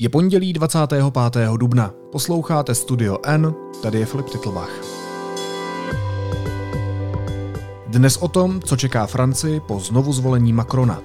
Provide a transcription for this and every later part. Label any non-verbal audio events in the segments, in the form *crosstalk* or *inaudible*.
Je pondělí 25. dubna. Posloucháte Studio N, tady je Filip Titlbach. Dnes o tom, co čeká Francii po znovu zvolení Macrona.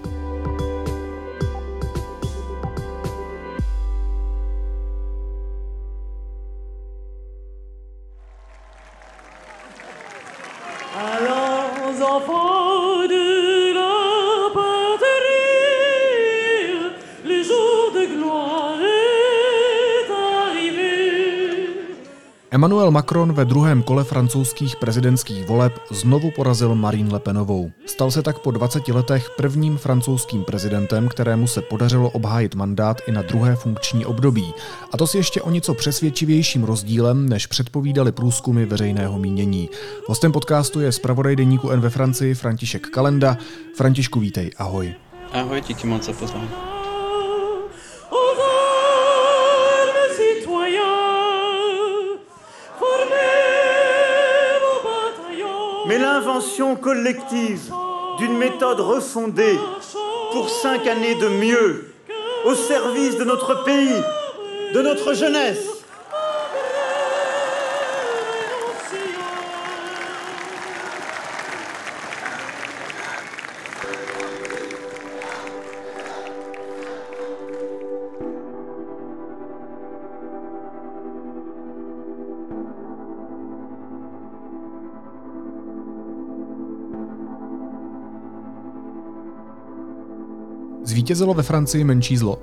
Emmanuel Macron ve druhém kole francouzských prezidentských voleb znovu porazil Marine Le Penovou. Stal se tak po 20 letech prvním francouzským prezidentem, kterému se podařilo obhájit mandát i na druhé funkční období. A to s ještě o něco přesvědčivějším rozdílem, než předpovídali průzkumy veřejného mínění. Hostem podcastu je zpravodaj deníku N ve Francii František Kalenda. Františku, vítej, ahoj. Ahoj, díky moc za pozvání. Mais l'invention collective d'une méthode refondée pour cinq années de mieux, au service de notre pays, de notre jeunesse, Zvítězilo ve Francii menší zlo.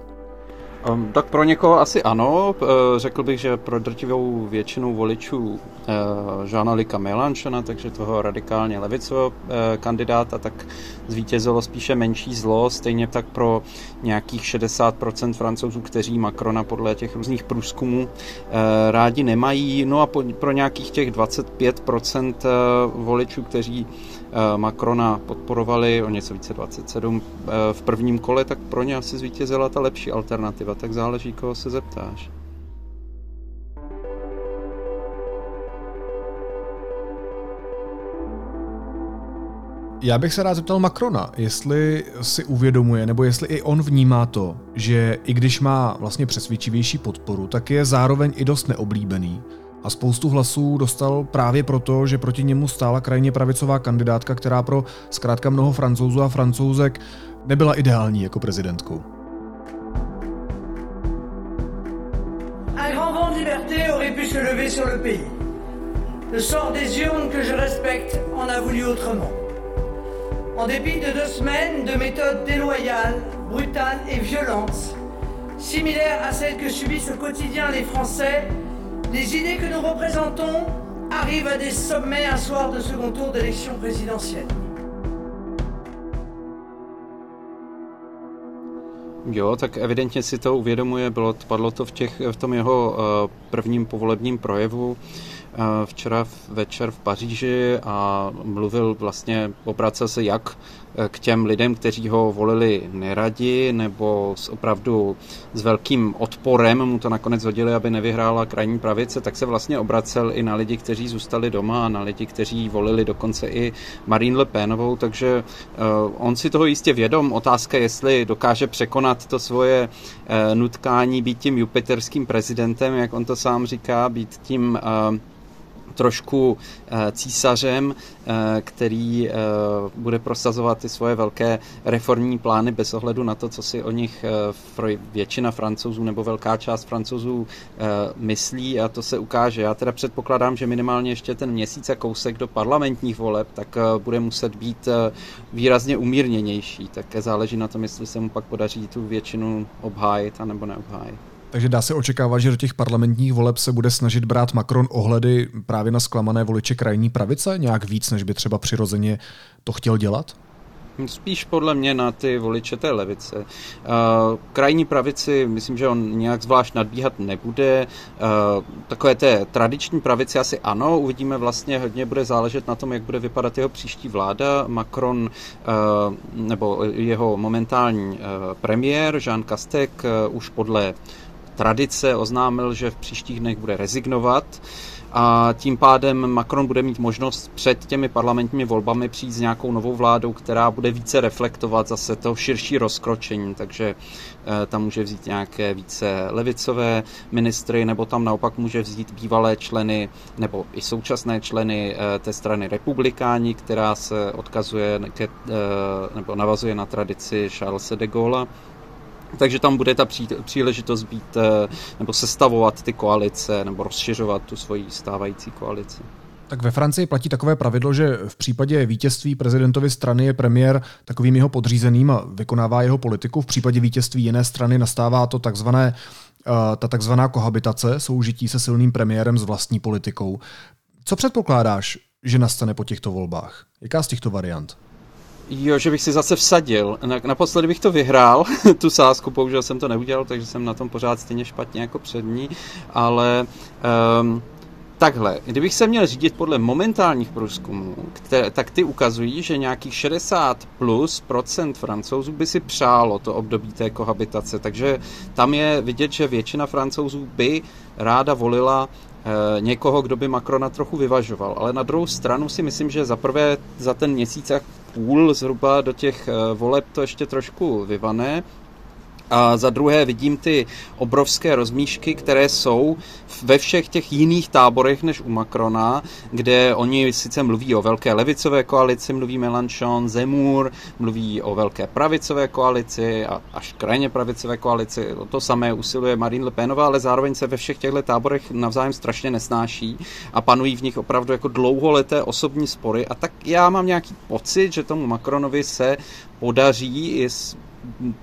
Um, tak pro někoho asi ano. Eh, řekl bych, že pro drtivou většinu voličů uh, Jeana Lika Mélenchona, takže toho radikálně levicového uh, kandidáta, tak zvítězilo spíše menší zlo. Stejně tak pro nějakých 60% francouzů, kteří Macrona podle těch různých průzkumů rádi nemají. No a po, pro nějakých těch 25% voličů, kteří Macrona podporovali o něco více 27 eh, v prvním kole, tak pro ně asi zvítězila ta lepší alternativa, tak záleží, koho se zeptáš. Já bych se rád zeptal Macrona, jestli si uvědomuje, nebo jestli i on vnímá to, že i když má vlastně přesvědčivější podporu, tak je zároveň i dost neoblíbený a spoustu hlasů dostal právě proto, že proti němu stála krajně pravicová kandidátka, která pro zkrátka mnoho francouzů a francouzek nebyla ideální jako pays. Le sort des urnes que je respecte en a voulu autrement. En dépit de deux semaines de méthodes déloyales, brutales et violentes, similaires à celles que subissent au quotidien les Français, Les idées que nous représentons arrivent à des sommets un soir de second tour d'élection présidentielle. Jo, tak evidentně si to uvědomuje, bylo, padlo to v, těch, v tom jeho uh, prvním povolebním projevu uh, včera večer v Paříži a mluvil vlastně, obracel se jak k těm lidem, kteří ho volili neradi nebo s opravdu s velkým odporem mu to nakonec hodili, aby nevyhrála krajní pravice, tak se vlastně obracel i na lidi, kteří zůstali doma a na lidi, kteří volili dokonce i Marine Le Penovou, takže uh, on si toho jistě vědom. Otázka, jestli dokáže překonat to svoje nutkání být tím jupiterským prezidentem, jak on to sám říká, být tím trošku eh, císařem, eh, který eh, bude prosazovat ty svoje velké reformní plány bez ohledu na to, co si o nich většina francouzů nebo velká část francouzů myslí a to se ukáže. Já teda předpokládám, že minimálně ještě ten měsíc a kousek do parlamentních voleb, tak bude muset být výrazně umírněnější. Tak záleží na tom, jestli se mu pak podaří tu většinu obhájit a nebo neobhájit. Takže dá se očekávat, že do těch parlamentních voleb se bude snažit brát Macron ohledy právě na zklamané voliče krajní pravice nějak víc, než by třeba přirozeně to chtěl dělat? Spíš podle mě na ty voliče té levice. Krajní pravici, myslím, že on nějak zvlášť nadbíhat nebude. Takové té tradiční pravici asi ano, uvidíme vlastně, hodně bude záležet na tom, jak bude vypadat jeho příští vláda. Macron nebo jeho momentální premiér Jean Castek už podle tradice oznámil, že v příštích dnech bude rezignovat. a tím pádem Macron bude mít možnost před těmi parlamentními volbami přijít s nějakou novou vládou, která bude více reflektovat zase to širší rozkročení, takže eh, tam může vzít nějaké více levicové ministry, nebo tam naopak může vzít bývalé členy, nebo i současné členy eh, té strany republikáni, která se odkazuje ke, nebo navazuje na tradici Charlesa de Gaulle takže tam bude ta pří, příležitost být eh, nebo sestavovat ty koalice nebo rozšiřovat tu svoji stávající koalici. Tak ve Francii platí takové pravidlo, že v případě vítězství prezidentovy strany je premiér takovým jeho podřízeným a vykonává jeho politiku. V případě vítězství jiné strany nastává to takzvané, eh, ta takzvaná kohabitace, soužití se silným premiérem s vlastní politikou. Co předpokládáš, že nastane po těchto volbách? Jaká z těchto variant? Jo, že bych si zase vsadil. Naposledy bych to vyhrál, *laughs* tu sázku, použil jsem to neudělal, takže jsem na tom pořád stejně špatně jako přední, ale um, takhle, kdybych se měl řídit podle momentálních průzkumů, které, tak ty ukazují, že nějakých 60 plus procent francouzů by si přálo to období té kohabitace, takže tam je vidět, že většina francouzů by ráda volila e, někoho, kdo by Macrona trochu vyvažoval. Ale na druhou stranu si myslím, že za prvé za ten měsíc půl zhruba do těch eh, voleb to ještě trošku vyvané. A za druhé vidím ty obrovské rozmíšky, které jsou ve všech těch jiných táborech než u Macrona, kde oni sice mluví o velké levicové koalici, mluví Melanchon, Zemur, mluví o velké pravicové koalici a až krajně pravicové koalici. O to samé usiluje Marine Le Penová, ale zároveň se ve všech těchto táborech navzájem strašně nesnáší a panují v nich opravdu jako dlouholeté osobní spory. A tak já mám nějaký pocit, že tomu Macronovi se podaří i s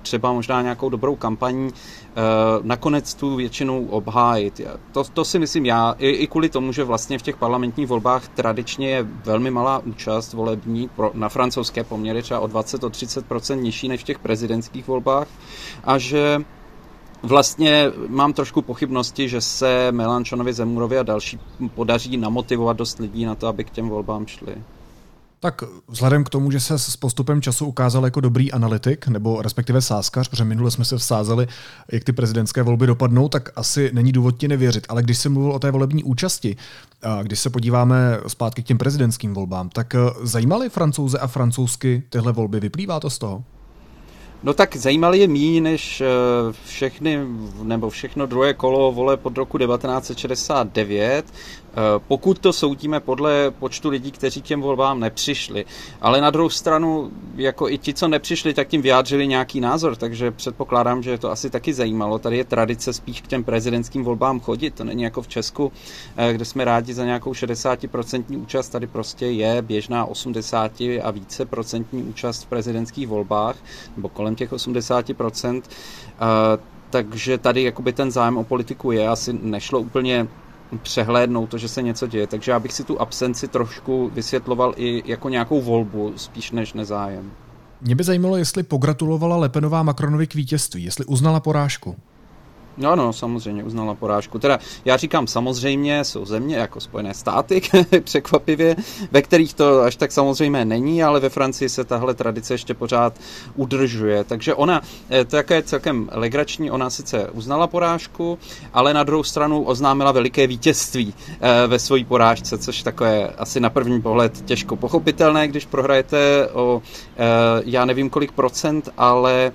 třeba možná nějakou dobrou kampaní eh, nakonec tu většinu obhájit. To, to si myslím já, i, i kvůli tomu, že vlastně v těch parlamentních volbách tradičně je velmi malá účast volební pro, na francouzské poměry, třeba o 20 o 30% nižší než v těch prezidentských volbách a že Vlastně mám trošku pochybnosti, že se Melanchonovi, Zemurovi a další podaří namotivovat dost lidí na to, aby k těm volbám šli. Tak vzhledem k tomu, že se s postupem času ukázal jako dobrý analytik, nebo respektive sáskař, protože minule jsme se vsázeli, jak ty prezidentské volby dopadnou, tak asi není důvod ti nevěřit. Ale když jsem mluvil o té volební účasti, a když se podíváme zpátky k těm prezidentským volbám, tak eh, zajímaly francouze a francouzsky tyhle volby? Vyplývá to z toho? No tak zajímali je méně než eh, všechny, nebo všechno druhé kolo vole pod roku 1969. Eh, pokud to soudíme podle počtu lidí, kteří těm volbám nepřišli. Ale na druhou stranu, jako i ti, co nepřišli, tak tím vyjádřili nějaký názor, takže předpokládám, že to asi taky zajímalo. Tady je tradice spíš k těm prezidentským volbám chodit, to není jako v Česku, eh, kde jsme rádi za nějakou 60% účast, tady prostě je běžná 80 a více procentní účast v prezidentských volbách, nebo kolem těch 80%. Eh, takže tady jakoby ten zájem o politiku je, asi nešlo úplně přehlédnout to, že se něco děje. Takže já bych si tu absenci trošku vysvětloval i jako nějakou volbu, spíš než nezájem. Mě by zajímalo, jestli pogratulovala Lepenová Macronovi k vítězství, jestli uznala porážku. No, no, samozřejmě uznala porážku. Teda já říkám samozřejmě, jsou země jako Spojené státy, *laughs* překvapivě, ve kterých to až tak samozřejmě není, ale ve Francii se tahle tradice ještě pořád udržuje. Takže ona, eh, to je celkem legrační, ona sice uznala porážku, ale na druhou stranu oznámila veliké vítězství eh, ve své porážce, což takové asi na první pohled těžko pochopitelné, když prohrajete o eh, já nevím kolik procent, ale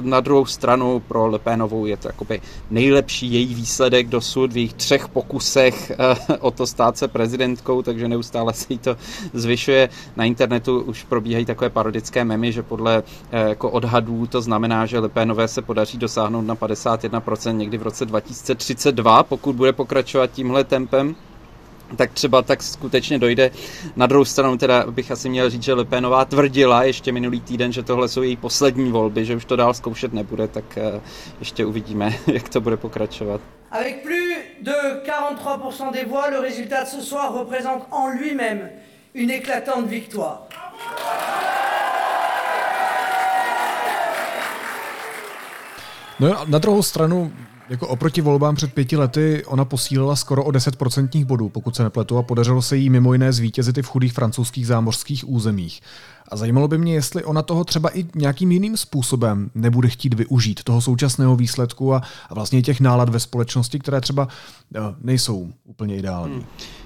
na druhou stranu pro Le Penovou je to jakoby nejlepší její výsledek dosud v jejich třech pokusech eh, o to stát se prezidentkou, takže neustále se jí to zvyšuje. Na internetu už probíhají takové parodické memy, že podle eh, jako odhadů to znamená, že Le Penové se podaří dosáhnout na 51% někdy v roce 2032, pokud bude pokračovat tímhle tempem tak třeba tak skutečně dojde. Na druhou stranu teda bych asi měl říct, že Lepénová tvrdila ještě minulý týden, že tohle jsou její poslední volby, že už to dál zkoušet nebude, tak eh, ještě uvidíme, *laughs* jak to bude pokračovat. Avec plus de 43% des voix, le résultat de ce soir représente en lui-même une éclatante victoire. No na druhou stranu Jako oproti volbám před pěti lety ona posílila skoro o 10% bodů, pokud se nepletu, a podařilo se jí mimo jiné zvítězit i v chudých francouzských zámořských územích. A zajímalo by mě, jestli ona toho třeba i nějakým jiným způsobem nebude chtít využít, toho současného výsledku a, a vlastně těch nálad ve společnosti, které třeba uh, nejsou úplně ideální. Hmm.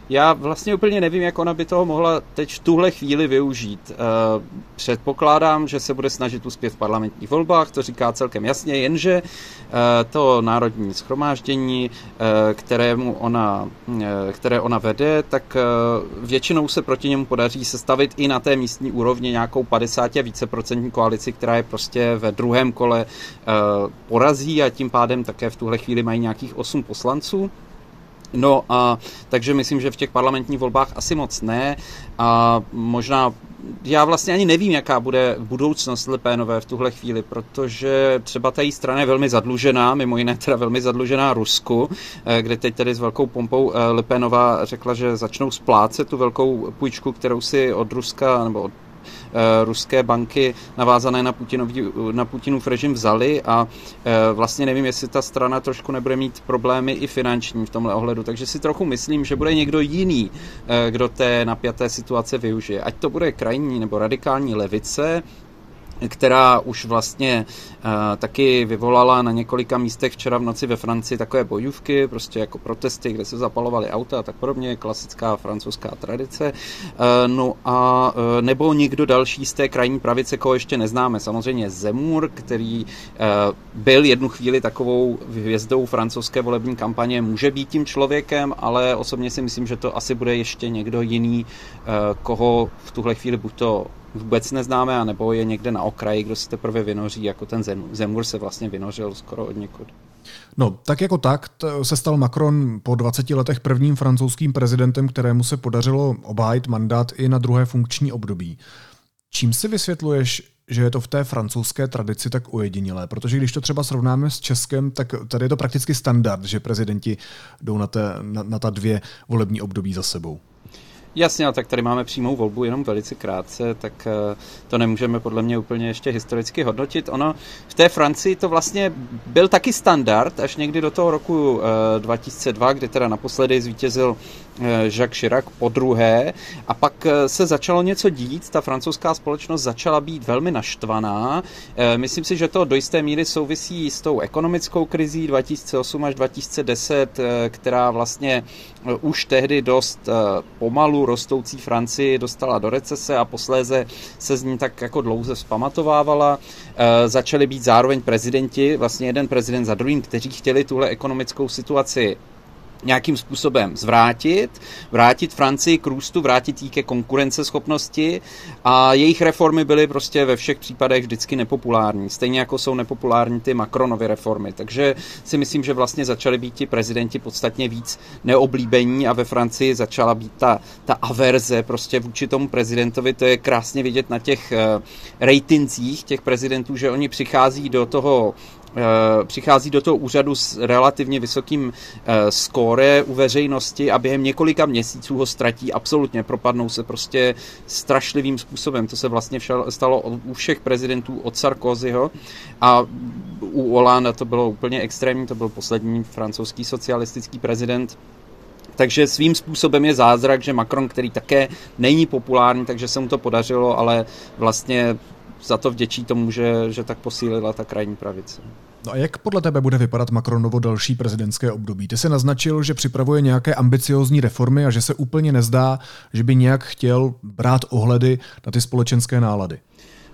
Já vlastně úplně nevím, jak ona by toho mohla teď v tuhle chvíli využít. Uh, předpokládám, že se bude snažit uspět v parlamentních volbách, to říká celkem jasně, jenže uh, to národní schromáždění, uh, kterému ona, které ona vede, tak většinou se proti němu podaří sestavit i na té místní úrovni nějakou 50 a více procentní koalici, která je prostě ve druhém kole porazí a tím pádem také v tuhle chvíli mají nějakých 8 poslanců. No a takže myslím, že v těch parlamentních volbách asi moc ne. A možná já vlastně ani nevím, jaká bude budoucnost Lepénové v tuhle chvíli, protože třeba ta její strana je velmi zadlužená, mimo jiné teda velmi zadlužená Rusku, eh, kde teď tedy s velkou pompou eh, Lepénová řekla, že začnou splácet tu velkou půjčku, kterou si od Ruska nebo od ruské banky navázané na, Putinový, na Putinův režim vzali a eh, vlastně nevím, jestli ta strana trošku nebude mít problémy i finanční v tomhle ohledu, takže si trochu myslím, že bude někdo jiný, eh, kdo té napjaté situace využije. Ať to bude krajní nebo radikální levice, která už vlastně uh, taky vyvolala na několika místech včera v noci ve Francii takové bojůvky, prostě jako protesty, kde se zapalovaly auta a tak podobně, klasická francouzská tradice. Uh, no a uh, nebo někdo další z té krajní pravice, koho ještě neznáme. Samozřejmě Zemur, který byl jednu chvíli takovou hvězdou francouzské volební kampaně, může být tím člověkem, ale osobně si myslím, že to asi bude ještě někdo jiný, koho v tuhle chvíli buď to vůbec neznáme, anebo je někde na okraji, kdo se teprve vynoří, jako ten Zemur se vlastně vynořil skoro od někud. No, tak jako tak se stal Macron po 20 letech prvním francouzským prezidentem, kterému se podařilo obhájit mandát i na druhé funkční období. Čím si vysvětluješ, že je to v té francouzské tradici tak ojedinělé? Protože když to třeba srovnáme s Českem, tak tady je to prakticky standard, že prezidenti jdou na, té, na, na ta dvě volební období za sebou. Jasně, a tak tady máme přímou volbu jenom velice krátce, tak eh, to nemůžeme podle mě úplně ještě historicky hodnotit. Ono v té Francii to vlastně byl taky standard až někdy do toho roku 2002, eh, kdy teda naposledy zvítězil Eh, Jacques Chirac po druhé a pak se začalo něco dít, ta francouzská společnost začala být velmi naštvaná. Myslím si, že to do jisté míry souvisí s tou ekonomickou krizí 2008 až 2010, která vlastně už tehdy dost pomalu rostoucí Francii dostala do recese a posléze se z ní tak jako dlouze vzpamatovávala. Začaly být zároveň prezidenti, vlastně jeden prezident za druhým, kteří chtěli tuhle ekonomickou situaci nějakým způsobem zvrátit, vrátit Francii k růstu, vrátit jí ke konkurenceschopnosti a jejich reformy byly prostě ve všech případech vždycky nepopulární, stejně jako jsou nepopulární ty Macronovy reformy. Takže si myslím, že vlastně začali být ti prezidenti podstatně víc neoblíbení a ve Francii začala být ta, ta averze prostě vůči tomu prezidentovi. To je krásně vidět na těch uh, ratingcích těch prezidentů, že oni přichází do toho Eh, přichází do toho úřadu s relativně vysokým eh, skóre u veřejnosti a během několika měsíců ho ztratí absolutně, propadnou se prostě strašlivým způsobem. To se vlastně stalo u všech prezidentů od Sarkozyho a u Hollanda to bylo úplně extrémní, to byl poslední francouzský socialistický prezident, takže svým způsobem je zázrak, že Macron, který také není populární, takže se mu to podařilo, ale vlastně za to vděčí tomu, že, že tak posílila ta krajní pravice. No a jak podle tebe bude vypadat Macronovo další prezidentské období? Ty se naznačil, že připravuje nějaké ambiciozní reformy a že se úplně nezdá, že by nějak chtěl brát ohledy na ty společenské nálady.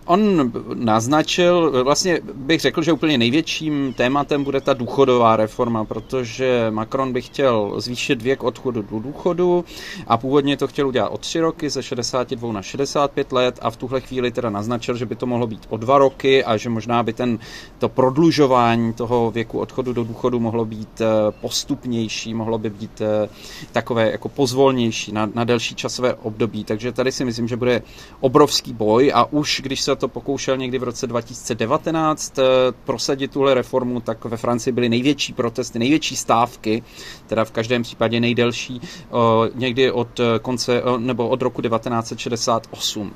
On naznačil, vlastně bych řekl, že úplně největším tématem bude ta důchodová reforma, protože Macron by chtěl zvýšit věk odchodu do důchodu a původně to chtěl udělat o tři roky, ze 62 na 65 let a v tuhle chvíli teda naznačil, že by to mohlo být o dva roky a že možná by ten, to prodlužování toho věku odchodu do důchodu mohlo být eh, postupnější, mohlo by být eh, takové jako pozvolnější na, na delší časové období. Takže tady si myslím, že bude obrovský boj a už když se to pokoušel někdy v roce 2019 eh, prosadit tuhle reformu, tak ve Francii byly největší protesty, největší stávky, teda v každém případě nejdelší, eh, někdy od eh, konce nebo od roku 1968.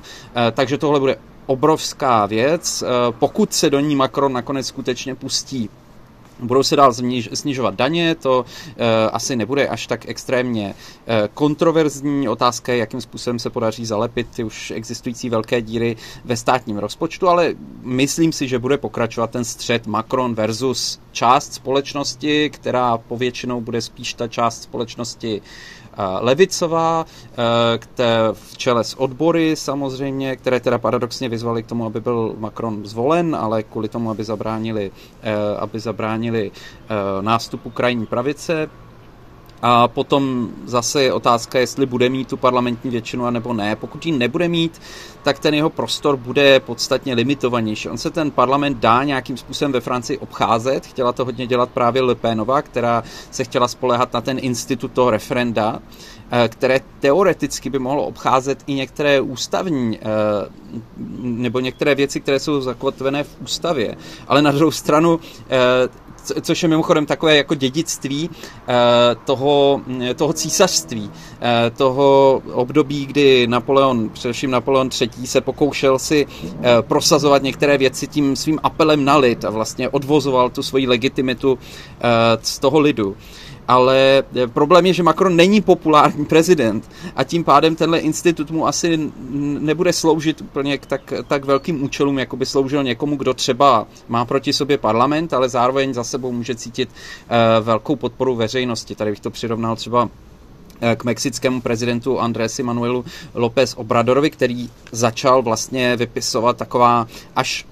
Takže tohle bude obrovská věc. Pokud se do ní Macron nakonec skutečně pustí Budou se dál snižovat daně, to uh, asi nebude až tak extrémně uh, kontroverzní. Otázka je, jakým způsobem se podaří zalepit ty už existující velké díry ve státním rozpočtu, ale myslím si, že bude pokračovat ten střed Macron versus část společnosti, která povětšinou bude spíš ta část společnosti levicová, v čele s odbory samozřejmě, které teda paradoxně vyzvali k tomu, aby byl Macron zvolen, ale kvůli tomu, aby zabránili, aby zabránili zabránili eh, nástupu krajní pravice. A potom zase je otázka, jestli bude mít tu parlamentní většinu, nebo ne. Pokud ji nebude mít, tak ten jeho prostor bude podstatně limitovanější. On se ten parlament dá nějakým způsobem ve Francii obcházet. Chtěla to hodně dělat právě Le Penova, která se chtěla spolehat na ten institut toho referenda, eh, které teoreticky by mohlo obcházet i některé ústavní eh, nebo některé věci, které jsou zakotvené v ústavě. Ale na druhou stranu což je mimochodem takové jako dědictví eh, toho, toho císařství, eh, toho období, kdy Napoleon, především Napoleon III. se pokoušel si eh, prosazovat některé věci tím svým apelem na lid a vlastně odvozoval tu svoji legitimitu z toho lidu ale eh, problém je, že Macron není populární prezident a tím pádem tenhle institut mu asi nebude sloužit úplně k tak, tak velkým účelům, jako by sloužil někomu, kdo třeba má proti sobě parlament, ale zároveň za sebou může cítit uh, velkou podporu veřejnosti. Tady bych to přirovnal třeba eh, k mexickému prezidentu Andrési Manuelu López Obradorovi, který začal vlastně vypisovat taková až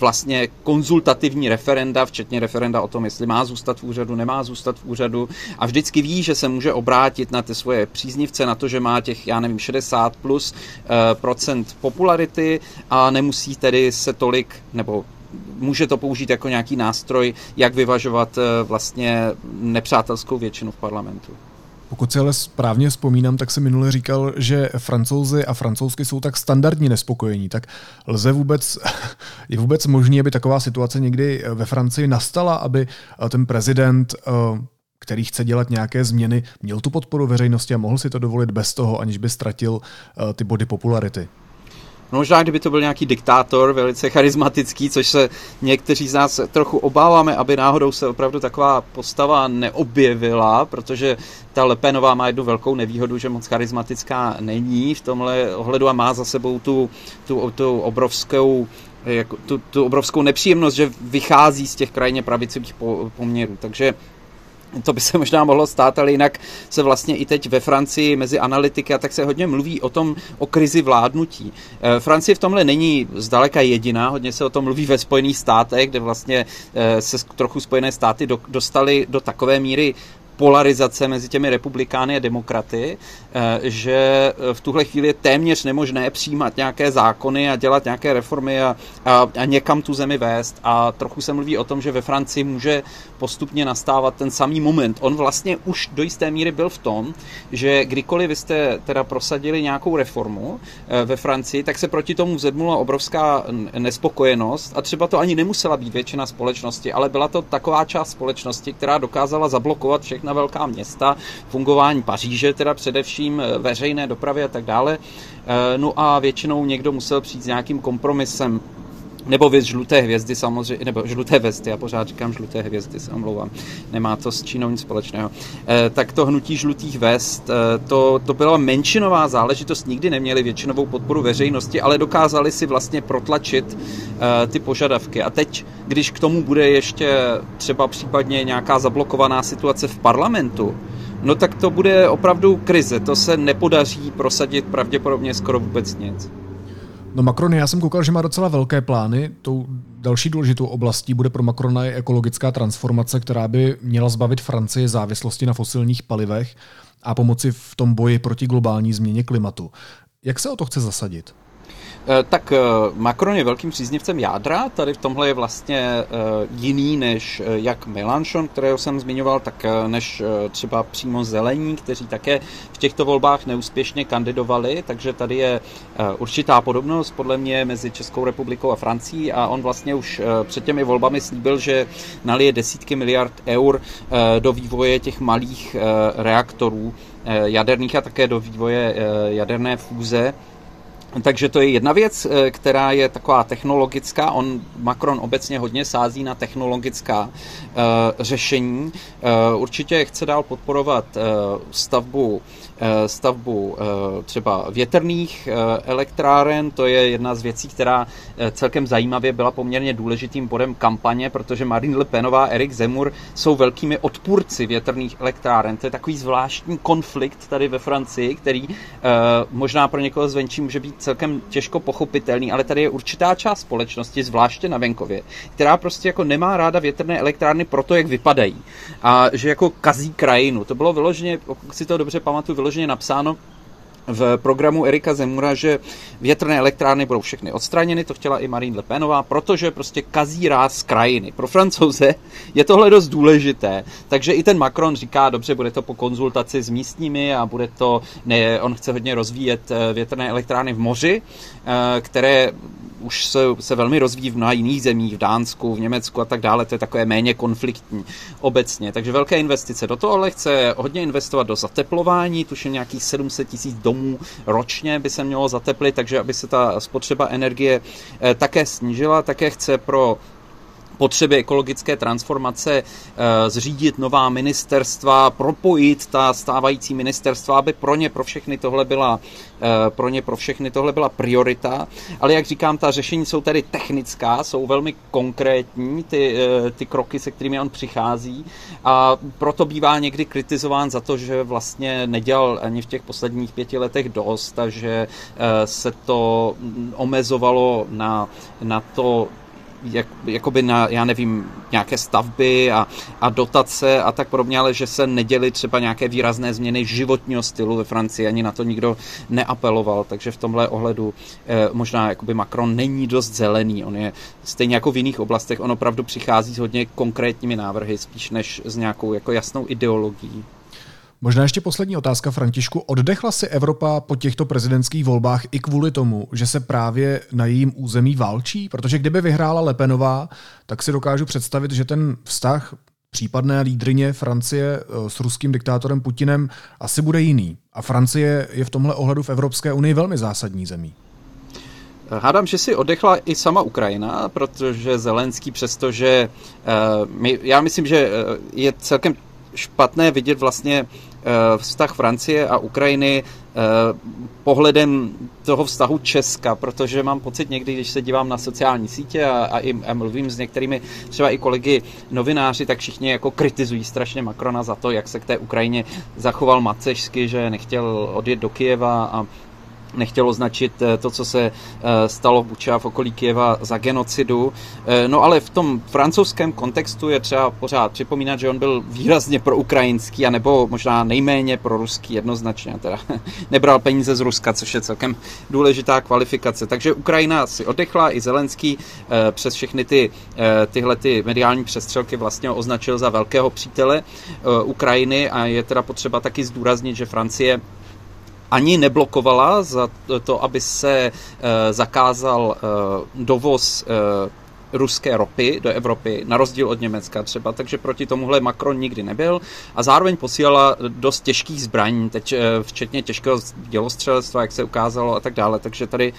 vlastně konzultativní referenda, včetně referenda o tom, jestli má zůstat v úřadu, nemá zůstat v úřadu a vždycky ví, že se může obrátit na ty svoje příznivce, na to, že má těch, já nevím, 60 plus uh, procent popularity a nemusí tedy se tolik, nebo může to použít jako nějaký nástroj, jak vyvažovat uh, vlastně nepřátelskou většinu v parlamentu. Pokud si ale správně vzpomínám, tak se minule říkal, že francouzi a francouzsky jsou tak standardně nespokojení. Tak lze vůbec, *laughs* je vůbec možné, aby taková situace někdy ve Francii nastala, aby ten prezident eh, který chce dělat nějaké změny, měl tu podporu veřejnosti a mohl si to dovolit bez toho, aniž by ztratil eh, ty body popularity. No možná, kdyby to byl nějaký diktátor, velice charismatický, což se někteří z nás trochu obáváme, aby náhodou se opravdu taková postava neobjevila, protože ta Lepenová má jednu velkou nevýhodu, že moc charismatická není v tomhle ohledu a má za sebou tu, tu, tu obrovskou jako tu, tu obrovskou nepříjemnost, že vychází z těch krajně pravicových poměrů. Takže to by se možná mohlo stát, ale jinak se vlastně i teď ve Francii mezi analytiky a tak se hodně mluví o tom, o krizi vládnutí. Eh, Francie v tomhle není zdaleka jediná, hodně se o tom mluví ve Spojených státech, kde vlastně eh, se trochu Spojené státy dostaly do takové míry polarizace mezi těmi republikány a demokraty, eh, že eh, v tuhle chvíli je téměř nemožné přijímat nějaké zákony a dělat nějaké reformy a, a, a někam tu zemi vést. A trochu se mluví o tom, že ve Francii může postupně nastávat ten samý moment. On vlastně už do jisté míry byl v tom, že kdykoliv vy jste teda prosadili nějakou reformu eh, ve Francii, tak se proti tomu zedmula obrovská nespokojenost a třeba to ani nemusela být většina společnosti, ale byla to taková část společnosti, která dokázala zablokovat všechna všechna velká města, fungování Paříže, teda především eh, veřejné dopravy a tak dále. Eh, no a většinou někdo musel přijít s nějakým kompromisem nebo věc žluté hvězdy samozřejmě, nebo žluté vesty, já pořád říkám žluté hvězdy, se omlouvám, nemá to s Čínou nic společného. E, tak to hnutí žlutých vest, e, to, to byla menšinová záležitost, nikdy neměli většinovou podporu veřejnosti, ale dokázali si vlastně protlačit e, ty požadavky. A teď, když k tomu bude ještě třeba případně nějaká zablokovaná situace v parlamentu, no tak to bude opravdu krize, to se nepodaří prosadit pravděpodobně skoro vůbec nic. No Macron, já jsem koukal, že má docela velké plány. Tou další důležitou oblastí bude pro Macrona je ekologická transformace, která by měla zbavit Francii závislosti na fosilních palivech a pomoci v tom boji proti globální změně klimatu. Jak se o to chce zasadit? Eh, tak eh, Macron je velkým příznivcem jádra, tady v tomhle je vlastně eh, jiný než jak Mélenchon, kterého jsem zmiňoval, tak než třeba přímo zelení, kteří také v těchto volbách neúspěšně kandidovali, takže tady je určitá podobnost. Podle mě mezi Českou republikou a Francií. A on vlastně už před těmi volbami slíbil, že nalije desítky miliard eur do vývoje těch malých reaktorů jaderných a také do vývoje jaderné fúze takže to je jedna věc, eh, která je taková technologická. On, Macron obecně hodně sází na technologická uh, řešení. Uh, určitě chce dál podporovat uh, stavbu stavbu třeba větrných elektráren. To je jedna z věcí, která celkem zajímavě byla poměrně důležitým bodem kampaně, protože Marine Le Penová a Erik Zemur jsou velkými odpůrci větrných elektráren. To je takový zvláštní konflikt tady ve Francii, který možná pro někoho zvenčí může být celkem těžko pochopitelný, ale tady je určitá část společnosti, zvláště na venkově, která prostě jako nemá ráda větrné elektrárny proto, jak vypadají. A že jako kazí krajinu. To bylo vyloženě, pokud si to dobře pamatuju, vyloženě napsáno v programu Erika Zemura, že větrné elektrárny budou všechny odstraněny, to chtěla i Marine Le Penová, protože prostě kazí ráz krajiny. Pro francouze je tohle dost důležité, takže i ten Macron říká, dobře, bude to po konzultaci s místními a bude to, ne, on chce hodně rozvíjet eh, větrné elektrárny v moři, eh, které už se, se velmi rozvíjí v mnoha jiných zemích, v Dánsku, v Německu a tak dále, to je takové méně konfliktní obecně. Takže velké investice. Do toho, ale chce hodně investovat do zateplování, tuším nějakých 700 tisíc domů ročně by se mělo zateplit, takže aby se ta spotřeba energie eh, také snížila, také chce pro potřeby ekologické transformace eh, zřídit nová ministerstva, propojit ta stávající ministerstva, aby pro ně pro všechny tohle byla eh, pro ně pro všechny tohle byla priorita. Ale jak říkám, ta řešení jsou tedy technická, jsou velmi konkrétní, ty, eh, ty kroky, se kterými on přichází a proto bývá někdy kritizován za to, že vlastně nedělal ani v těch posledních pěti letech dost a že se to omezovalo na, na to jak, jakoby na, já nevím, nějaké stavby a, a dotace a tak podobně, ale že se neděly třeba nějaké výrazné změny životního stylu ve Francii, ani na to nikdo neapeloval, takže v tomhle ohledu eh, možná jakoby Macron není dost zelený, on je stejně jako v jiných oblastech, on opravdu přichází s hodně konkrétními návrhy, spíš než s nějakou jako jasnou ideologií. Možná ještě poslední otázka, Františku. Oddechla si Evropa po těchto prezidentských volbách i kvůli tomu, že se právě na jejím území válčí? Protože kdyby vyhrála Lepenová, tak si dokážu představit, že ten vztah případné lídrině Francie eh, s ruským diktátorem Putinem asi bude jiný. A Francie je v tomhle ohledu v Evropské unii velmi zásadní zemí. Hádám, že si odechla i sama Ukrajina, protože Zelenský, přestože uh, my, já myslím, že je celkem špatné vidět vlastně Eh, vztah Francie a Ukrajiny eh, pohledem toho vztahu Česka, protože mám pocit někdy, když se dívám na sociální sítě a, a, i, a mluvím s některými třeba i kolegy novináři, tak všichni jako kritizují strašně Macrona za to, jak se k té Ukrajině zachoval macešsky, že nechtěl odjet do Kijeva a nechtěl označit eh, to, co se eh, stalo v Buča v okolí Kieva za genocidu. Eh, no ale v tom francouzském kontextu je třeba pořád připomínat, že on byl výrazně pro ukrajinský, anebo možná nejméně pro ruský jednoznačně. Teda *laughs* nebral peníze z Ruska, což je celkem důležitá kvalifikace. Takže Ukrajina si odechla, i Zelenský přes všechny ty, tyhle ty mediální přestřelky vlastně označil za velkého přítele Ukrajiny a je teda potřeba taky zdůraznit, že Francie ani neblokovala za to, aby se eh, zakázal eh, dovoz eh, ruské ropy do Evropy, na rozdíl od Německa třeba, takže proti tomuhle Macron nikdy nebyl. A zároveň posílala dost těžkých zbraní, teď včetně těžkého dělostřelectva, jak se ukázalo a tak dále, takže tady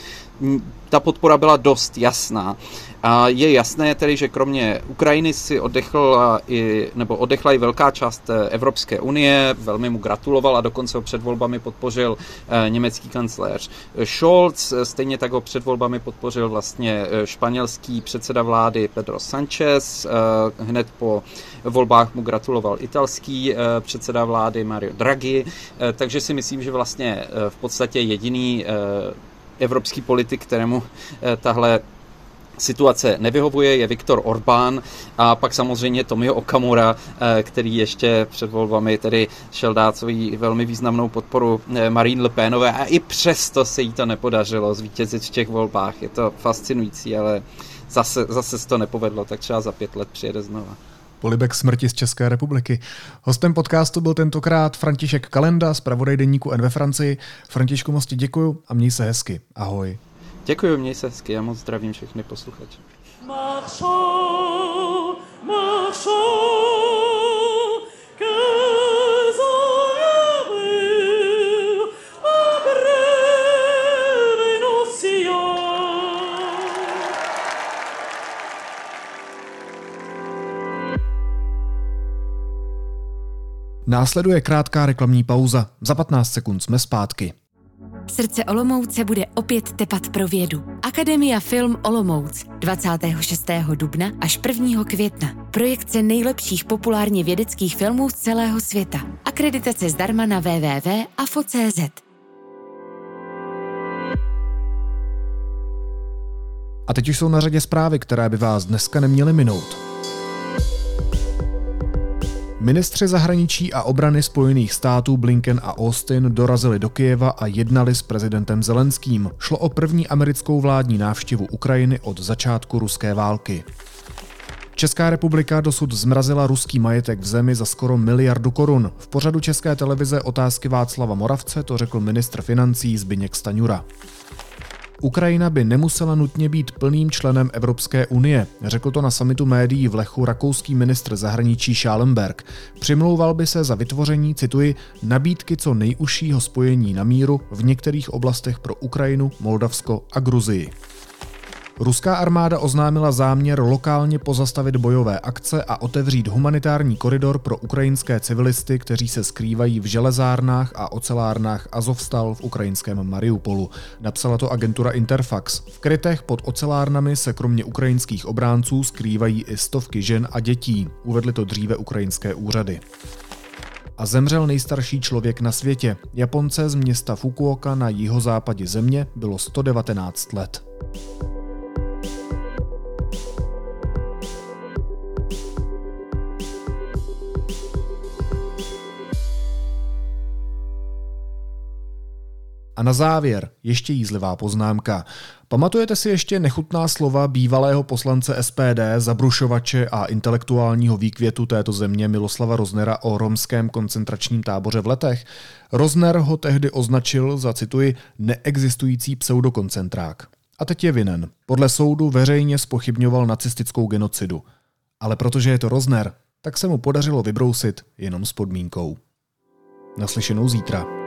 ta podpora byla dost jasná. A je jasné tedy, že kromě Ukrajiny si odechla i, nebo odechla i velká část eh, Evropské unie, velmi mu gratuloval a dokonce ho před volbami podpořil eh, německý kancléř Scholz, eh, stejně tak ho před volbami podpořil vlastně španělský předseda vlády Pedro Sanchez, hned po volbách mu gratuloval italský předseda vlády Mario Draghi, takže si myslím, že vlastně v podstatě jediný evropský politik, kterému tahle situace nevyhovuje, je Viktor Orbán a pak samozřejmě Tomio Okamura, eh, který ještě před volbami tedy šel dát svoji velmi významnou podporu eh, Marine Le Penové a i přesto se jí to nepodařilo zvítězit v těch volbách. Je to fascinující, ale zase, zase se to nepovedlo, tak třeba za pět let přijede znova. Polibek smrti z České republiky. Hostem podcastu byl tentokrát František Kalenda, zpravodaj deníku N ve Francii. Františku, moc ti děkuju a měj se hezky. Ahoj. Děkuji, měj se hezky, já moc zdravím všechny posluchače. Následuje krátká reklamní pauza. Za 15 sekund jsme zpátky. Srdce Olomouce bude opět tepat pro vědu. Akademia Film Olomouc 26. dubna až 1. května. Projekce nejlepších populárně vědeckých filmů z celého světa. Akreditace zdarma na www.afo.cz. A teď už jsou na řadě zprávy, které by vás dneska neměly minout. Ministři zahraničí a obrany Spojených států Blinken a Austin dorazili do Kyjeva a jednali s prezidentem Zelenským. Šlo o první americkou vládní návštěvu Ukrajiny od začátku ruské války. Česká republika dosud zmrazila ruský majetek v zemi za skoro miliardu korun. V pořadu České televize otázky Václava Moravce to řekl ministr financí Zbyněk Staňura. Ukrajina by nemusela nutně být plným členem Evropské unie, řekl to na samitu médií v Lechu rakouský ministr zahraničí Schallenberg. Přimlouval by se za vytvoření, cituji, nabídky co nejužšího spojení na míru v některých oblastech pro Ukrajinu, Moldavsko a Gruzii. Ruská armáda oznámila záměr lokálně pozastavit bojové akce a otevřít humanitární koridor pro ukrajinské civilisty, kteří se skrývají v železárnách a ocelárnách Azovstal v ukrajinském Mariupolu. Napsala to agentura Interfax. V krytech pod ocelárnami se kromě ukrajinských obránců skrývají i stovky žen a dětí, uvedly to dříve ukrajinské úřady a zemřel nejstarší člověk na světě. Japonce z města Fukuoka na jihozápadě země bylo 119 let. A na závěr ještě jízlivá poznámka. Pamatujete si ještě nechutná slova bývalého poslance SPD, zabrušovače a intelektuálního výkvětu této země Miloslava Roznera o romském koncentračním táboře v letech? Rozner ho tehdy označil za, cituji, neexistující pseudokoncentrák. A teď je vinen. Podle soudu veřejně spochybňoval nacistickou genocidu. Ale protože je to Rozner, tak se mu podařilo vybrousit jenom s podmínkou. Naslyšenou zítra.